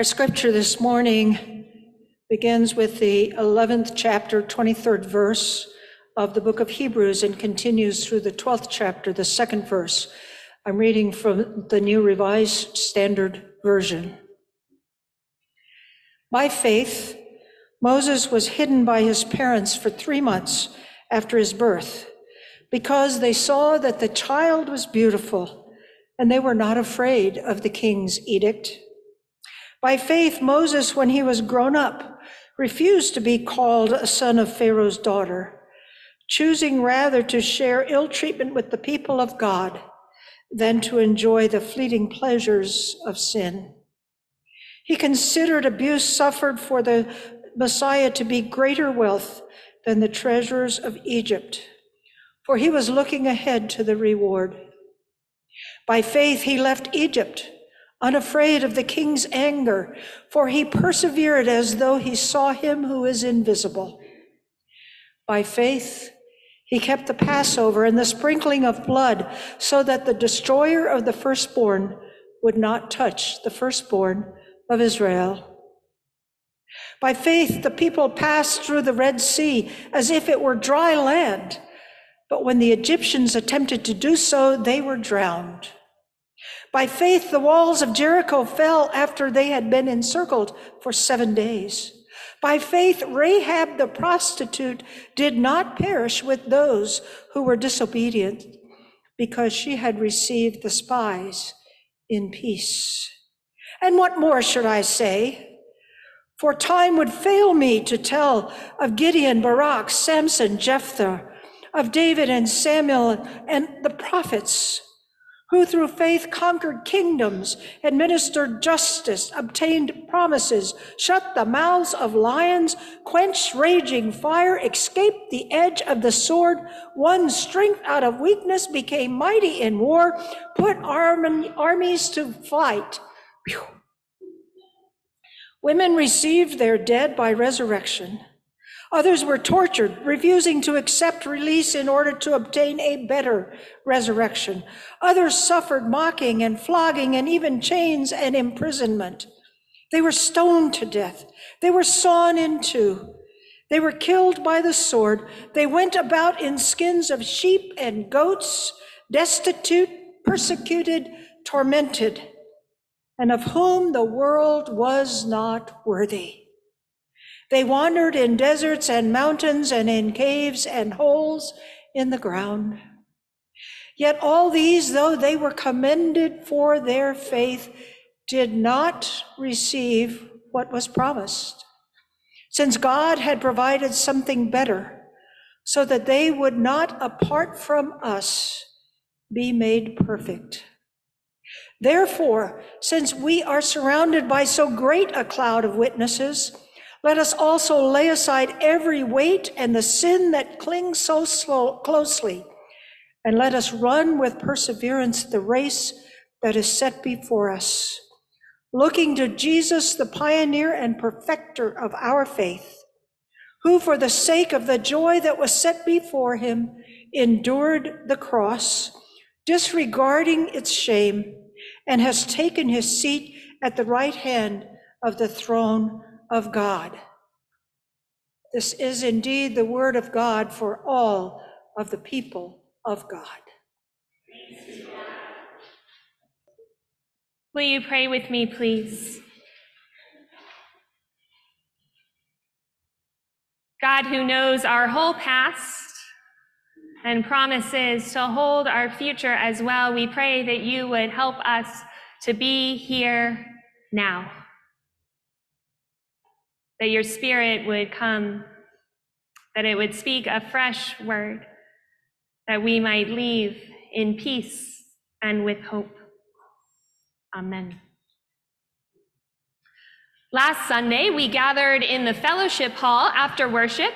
Our scripture this morning begins with the 11th chapter, 23rd verse of the book of Hebrews and continues through the 12th chapter, the second verse. I'm reading from the New Revised Standard Version. By faith, Moses was hidden by his parents for three months after his birth because they saw that the child was beautiful and they were not afraid of the king's edict. By faith, Moses, when he was grown up, refused to be called a son of Pharaoh's daughter, choosing rather to share ill treatment with the people of God than to enjoy the fleeting pleasures of sin. He considered abuse suffered for the Messiah to be greater wealth than the treasures of Egypt, for he was looking ahead to the reward. By faith, he left Egypt unafraid of the king's anger, for he persevered as though he saw him who is invisible. By faith, he kept the Passover and the sprinkling of blood so that the destroyer of the firstborn would not touch the firstborn of Israel. By faith, the people passed through the Red Sea as if it were dry land, but when the Egyptians attempted to do so, they were drowned. By faith, the walls of Jericho fell after they had been encircled for seven days. By faith, Rahab the prostitute did not perish with those who were disobedient because she had received the spies in peace. And what more should I say? For time would fail me to tell of Gideon, Barak, Samson, Jephthah, of David and Samuel and the prophets who through faith conquered kingdoms, administered justice, obtained promises, shut the mouths of lions, quenched raging fire, escaped the edge of the sword, won strength out of weakness, became mighty in war, put armies to flight. Women received their dead by resurrection. Others were tortured, refusing to accept release in order to obtain a better resurrection. Others suffered mocking and flogging and even chains and imprisonment. They were stoned to death. They were sawn in two. They were killed by the sword. They went about in skins of sheep and goats, destitute, persecuted, tormented, and of whom the world was not worthy. They wandered in deserts and mountains and in caves and holes in the ground. Yet all these, though they were commended for their faith, did not receive what was promised, since God had provided something better, so that they would not, apart from us, be made perfect. Therefore, since we are surrounded by so great a cloud of witnesses, let us also lay aside every weight and the sin that clings so slow, closely, and let us run with perseverance the race that is set before us, looking to Jesus, the pioneer and perfecter of our faith, who, for the sake of the joy that was set before him, endured the cross, disregarding its shame, and has taken his seat at the right hand of the throne of God. This is indeed the word of God for all of the people of God. Will you pray with me, please? God, who knows our whole past and promises to hold our future as well, we pray that you would help us to be here now that your spirit would come, that it would speak a fresh word, that we might leave in peace and with hope. Amen. Last Sunday, we gathered in the fellowship hall after worship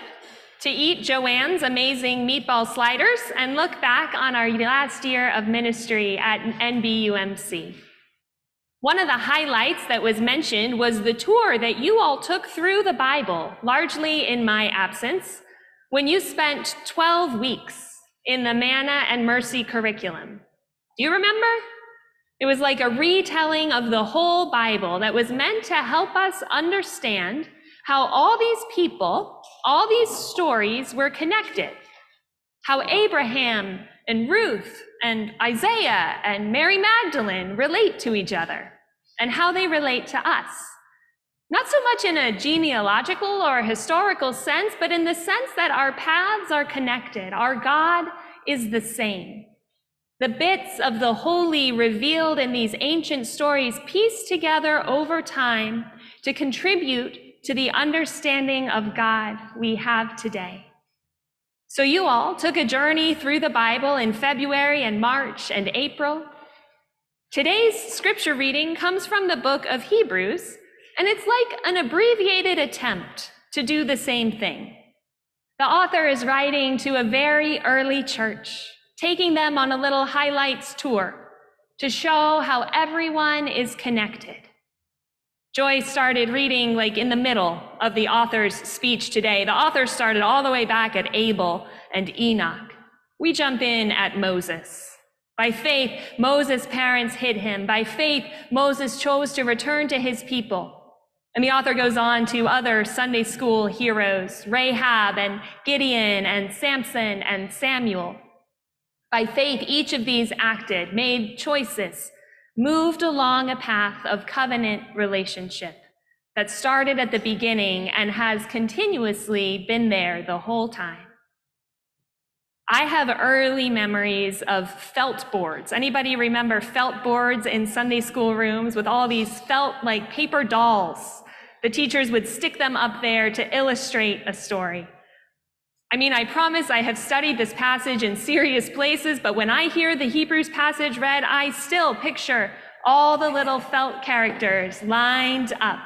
to eat Joanne's amazing meatball sliders and look back on our last year of ministry at NBUMC. One of the highlights that was mentioned was the tour that you all took through the Bible, largely in my absence, when you spent 12 weeks in the Manna and Mercy curriculum. Do you remember? It was like a retelling of the whole Bible that was meant to help us understand how all these people, all these stories were connected. How Abraham and Ruth and Isaiah and Mary Magdalene relate to each other and how they relate to us. Not so much in a genealogical or historical sense, but in the sense that our paths are connected. Our God is the same. The bits of the holy revealed in these ancient stories pieced together over time to contribute to the understanding of God we have today. So, you all took a journey through the Bible in February and March and April. Today's scripture reading comes from the book of Hebrews, and it's like an abbreviated attempt to do the same thing. The author is writing to a very early church, taking them on a little highlights tour to show how everyone is connected. Joye started reading like in the middle of the author's speech today. The author started all the way back at Abel and Enoch. We jump in at Moses. By faith, Moses' parents hid him. By faith, Moses chose to return to his people. And the author goes on to other Sunday school heroes, Rahab and Gideon and Samson and Samuel. By faith, each of these acted, made choices, moved along a path of covenant relationship that started at the beginning and has continuously been there the whole time. I have early memories of felt boards. Anybody remember felt boards in Sunday school rooms with all these felt like paper dolls? The teachers would stick them up there to illustrate a story. I mean, I promise I have studied this passage in serious places, but when I hear the Hebrews passage read, I still picture all the little felt characters lined up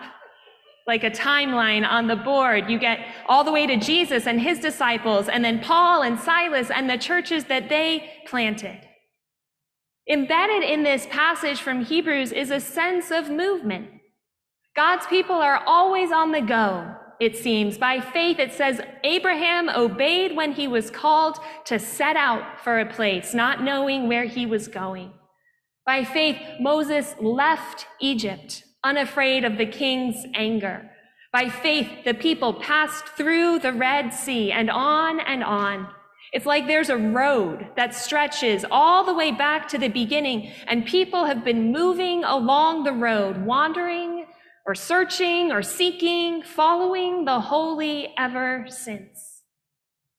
like a timeline on the board. You get all the way to Jesus and his disciples, and then Paul and Silas and the churches that they planted. Embedded in this passage from Hebrews is a sense of movement. God's people are always on the go, it seems. By faith, it says Abraham obeyed when he was called to set out for a place, not knowing where he was going. By faith, Moses left Egypt, unafraid of the king's anger. By faith, the people passed through the Red Sea and on and on. It's like there's a road that stretches all the way back to the beginning, and people have been moving along the road, wandering or searching or seeking, following the holy ever since.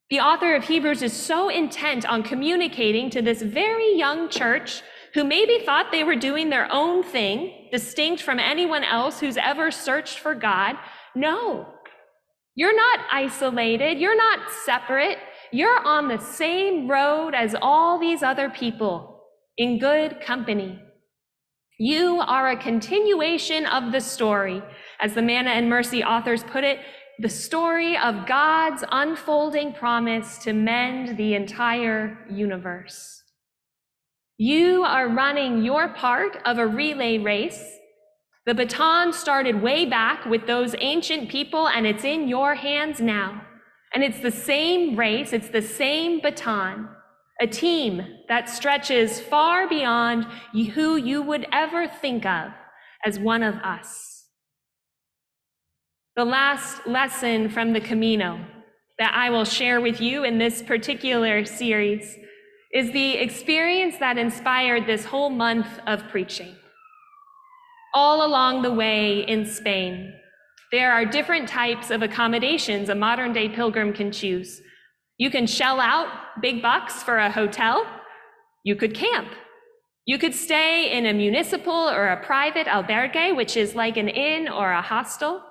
The author of Hebrews is so intent on communicating to this very young church who maybe thought they were doing their own thing, distinct from anyone else who's ever searched for God. No, you're not isolated. You're not separate. You're on the same road as all these other people in good company. You are a continuation of the story, as the Manna and Mercy authors put it, the story of God's unfolding promise to mend the entire universe. You are running your part of a relay race. The baton started way back with those ancient people, and it's in your hands now. And it's the same race, it's the same baton a team that stretches far beyond who you would ever think of as one of us. The last lesson from the Camino that I will share with you in this particular series is the experience that inspired this whole month of preaching. All along the way in Spain, there are different types of accommodations a modern day pilgrim can choose you can shell out big bucks for a hotel. You could camp. You could stay in a municipal or a private albergue, which is like an inn or a hostel.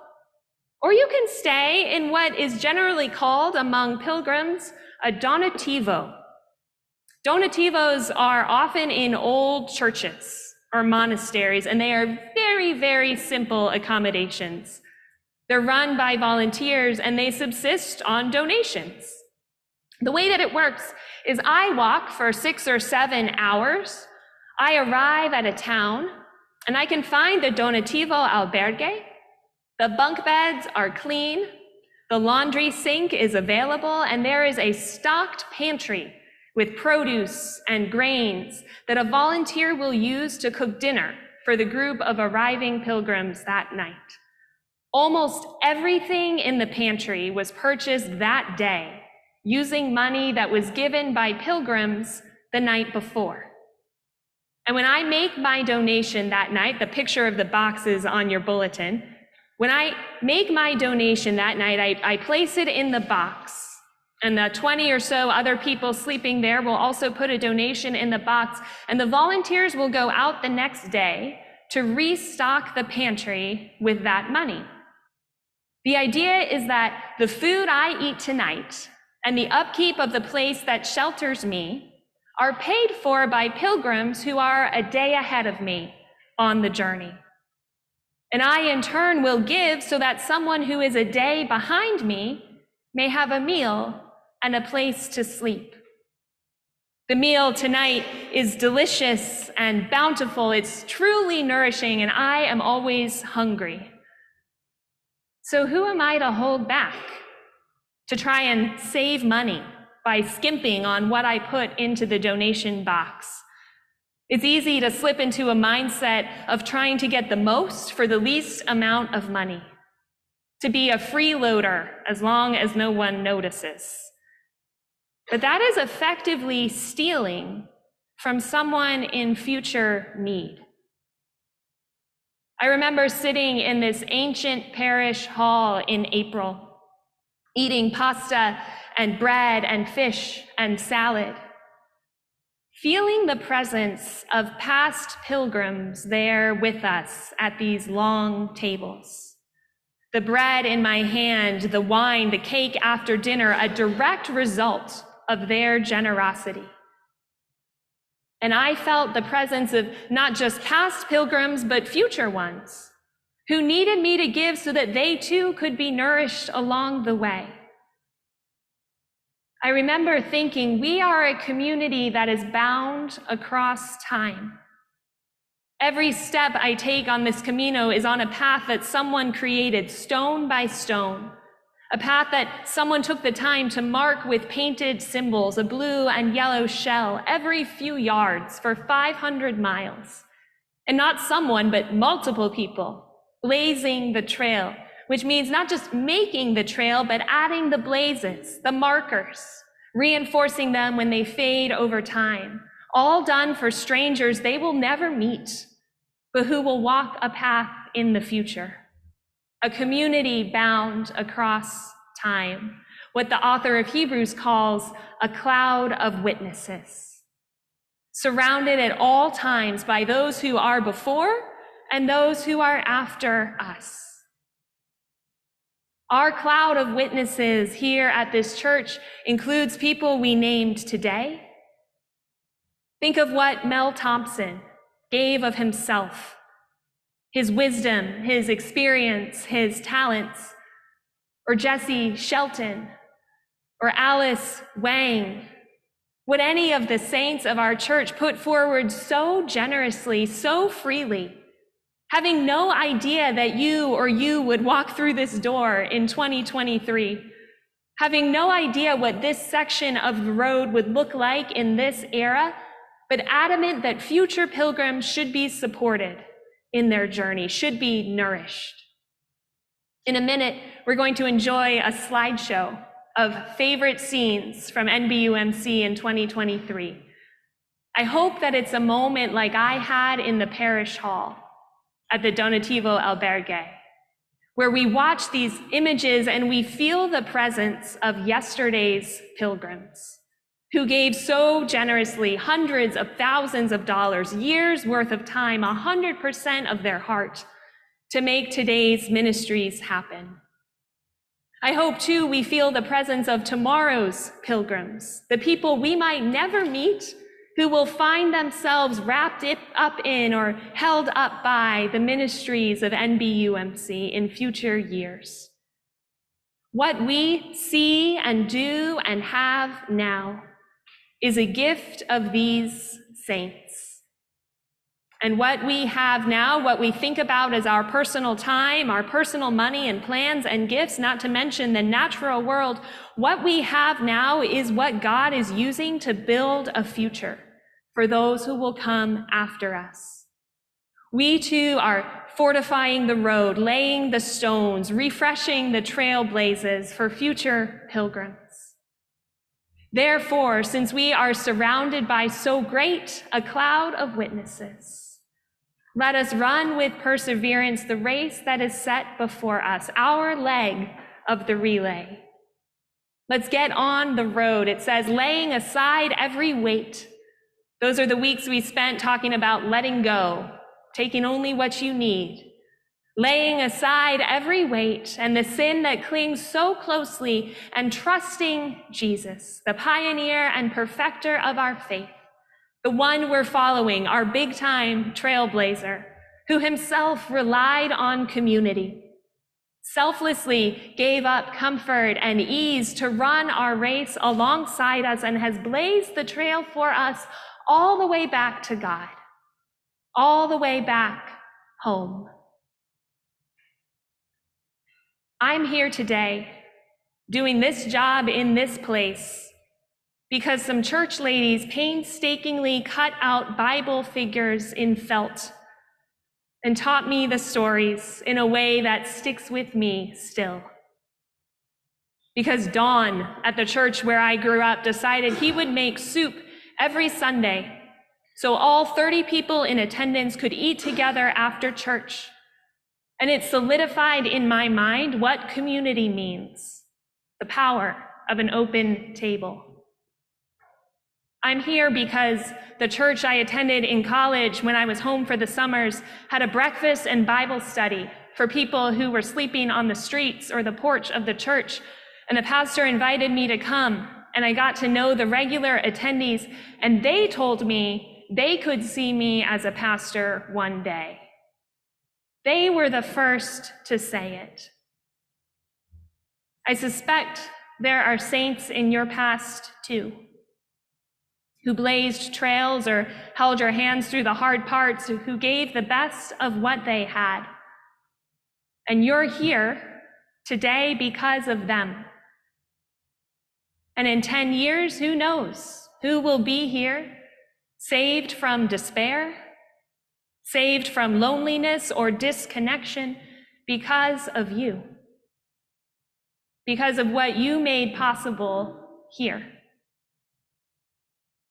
Or you can stay in what is generally called among pilgrims a donativo. Donativos are often in old churches or monasteries, and they are very, very simple accommodations. They're run by volunteers and they subsist on donations. The way that it works is I walk for six or seven hours. I arrive at a town and I can find the Donativo albergue. The bunk beds are clean. The laundry sink is available and there is a stocked pantry with produce and grains that a volunteer will use to cook dinner for the group of arriving pilgrims that night. Almost everything in the pantry was purchased that day using money that was given by pilgrims the night before. And when I make my donation that night, the picture of the boxes on your bulletin, when I make my donation that night, I, I place it in the box. And the 20 or so other people sleeping there will also put a donation in the box. And the volunteers will go out the next day to restock the pantry with that money. The idea is that the food I eat tonight and the upkeep of the place that shelters me are paid for by pilgrims who are a day ahead of me on the journey. And I, in turn, will give so that someone who is a day behind me may have a meal and a place to sleep. The meal tonight is delicious and bountiful. It's truly nourishing, and I am always hungry. So, who am I to hold back? To try and save money by skimping on what I put into the donation box? It's easy to slip into a mindset of trying to get the most for the least amount of money, to be a freeloader as long as no one notices. But that is effectively stealing from someone in future need. I remember sitting in this ancient parish hall in April, eating pasta and bread and fish and salad, feeling the presence of past pilgrims there with us at these long tables. The bread in my hand, the wine, the cake after dinner, a direct result of their generosity. And I felt the presence of not just past pilgrims, but future ones who needed me to give so that they too could be nourished along the way. I remember thinking, we are a community that is bound across time. Every step I take on this Camino is on a path that someone created stone by stone a path that someone took the time to mark with painted symbols, a blue and yellow shell, every few yards for 500 miles. And not someone, but multiple people blazing the trail, which means not just making the trail, but adding the blazes, the markers, reinforcing them when they fade over time. All done for strangers they will never meet, but who will walk a path in the future a community bound across time, what the author of Hebrews calls a cloud of witnesses, surrounded at all times by those who are before and those who are after us. Our cloud of witnesses here at this church includes people we named today. Think of what Mel Thompson gave of himself his wisdom, his experience, his talents, or Jesse Shelton, or Alice Wang, would any of the saints of our church put forward so generously, so freely, having no idea that you or you would walk through this door in 2023, having no idea what this section of the road would look like in this era, but adamant that future pilgrims should be supported in their journey, should be nourished. In a minute, we're going to enjoy a slideshow of favorite scenes from NBUMC in 2023. I hope that it's a moment like I had in the parish hall at the Donativo Albergue, where we watch these images and we feel the presence of yesterday's pilgrims who gave so generously hundreds of thousands of dollars, years worth of time, 100% of their heart to make today's ministries happen. I hope too we feel the presence of tomorrow's pilgrims, the people we might never meet who will find themselves wrapped up in or held up by the ministries of NBUMC in future years. What we see and do and have now is a gift of these saints. And what we have now, what we think about as our personal time, our personal money and plans and gifts, not to mention the natural world, what we have now is what God is using to build a future for those who will come after us. We too are fortifying the road, laying the stones, refreshing the trailblazes for future pilgrims. Therefore, since we are surrounded by so great a cloud of witnesses, let us run with perseverance the race that is set before us, our leg of the relay. Let's get on the road. It says, laying aside every weight. Those are the weeks we spent talking about letting go, taking only what you need, laying aside every weight and the sin that clings so closely, and trusting Jesus, the pioneer and perfecter of our faith the one we're following, our big time trailblazer, who himself relied on community, selflessly gave up comfort and ease to run our race alongside us and has blazed the trail for us all the way back to God, all the way back home. I'm here today doing this job in this place because some church ladies painstakingly cut out Bible figures in felt and taught me the stories in a way that sticks with me still. Because Don at the church where I grew up decided he would make soup every Sunday so all 30 people in attendance could eat together after church. And it solidified in my mind what community means the power of an open table. I'm here because the church I attended in college when I was home for the summers had a breakfast and Bible study for people who were sleeping on the streets or the porch of the church. And the pastor invited me to come, and I got to know the regular attendees, and they told me they could see me as a pastor one day. They were the first to say it. I suspect there are saints in your past too who blazed trails or held your hands through the hard parts, who gave the best of what they had. And you're here today because of them. And in 10 years, who knows who will be here saved from despair, saved from loneliness or disconnection because of you, because of what you made possible here.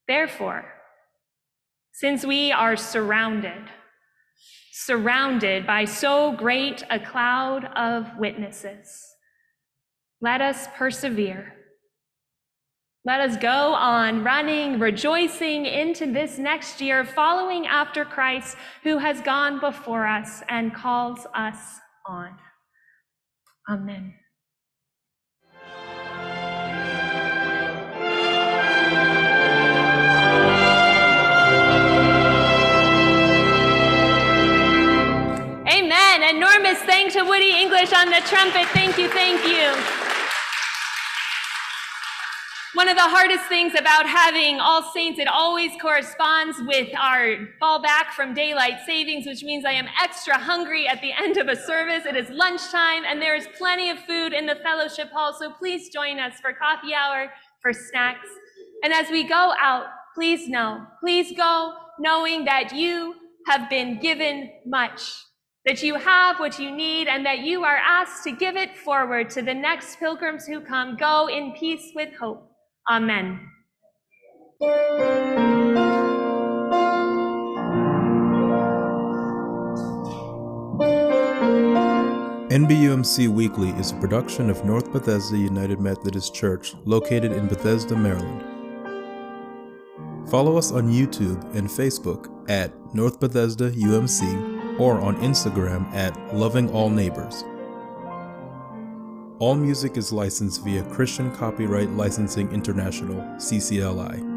Therefore, since we are surrounded, surrounded by so great a cloud of witnesses, let us persevere. Let us go on running, rejoicing into this next year, following after Christ who has gone before us and calls us on. Amen. Amen. Enormous thanks to Woody English on the trumpet. Thank you, thank you. One of the hardest things about having All Saints, it always corresponds with our fallback from daylight savings, which means I am extra hungry at the end of a service. It is lunchtime, and there is plenty of food in the fellowship hall, so please join us for coffee hour, for snacks. And as we go out, please know, please go knowing that you have been given much that you have what you need and that you are asked to give it forward to the next pilgrims who come. Go in peace with hope. Amen. NBUMC Weekly is a production of North Bethesda United Methodist Church located in Bethesda, Maryland. Follow us on YouTube and Facebook at North Bethesda UMC or on Instagram at Loving All Neighbors. All music is licensed via Christian Copyright Licensing International, CCLI.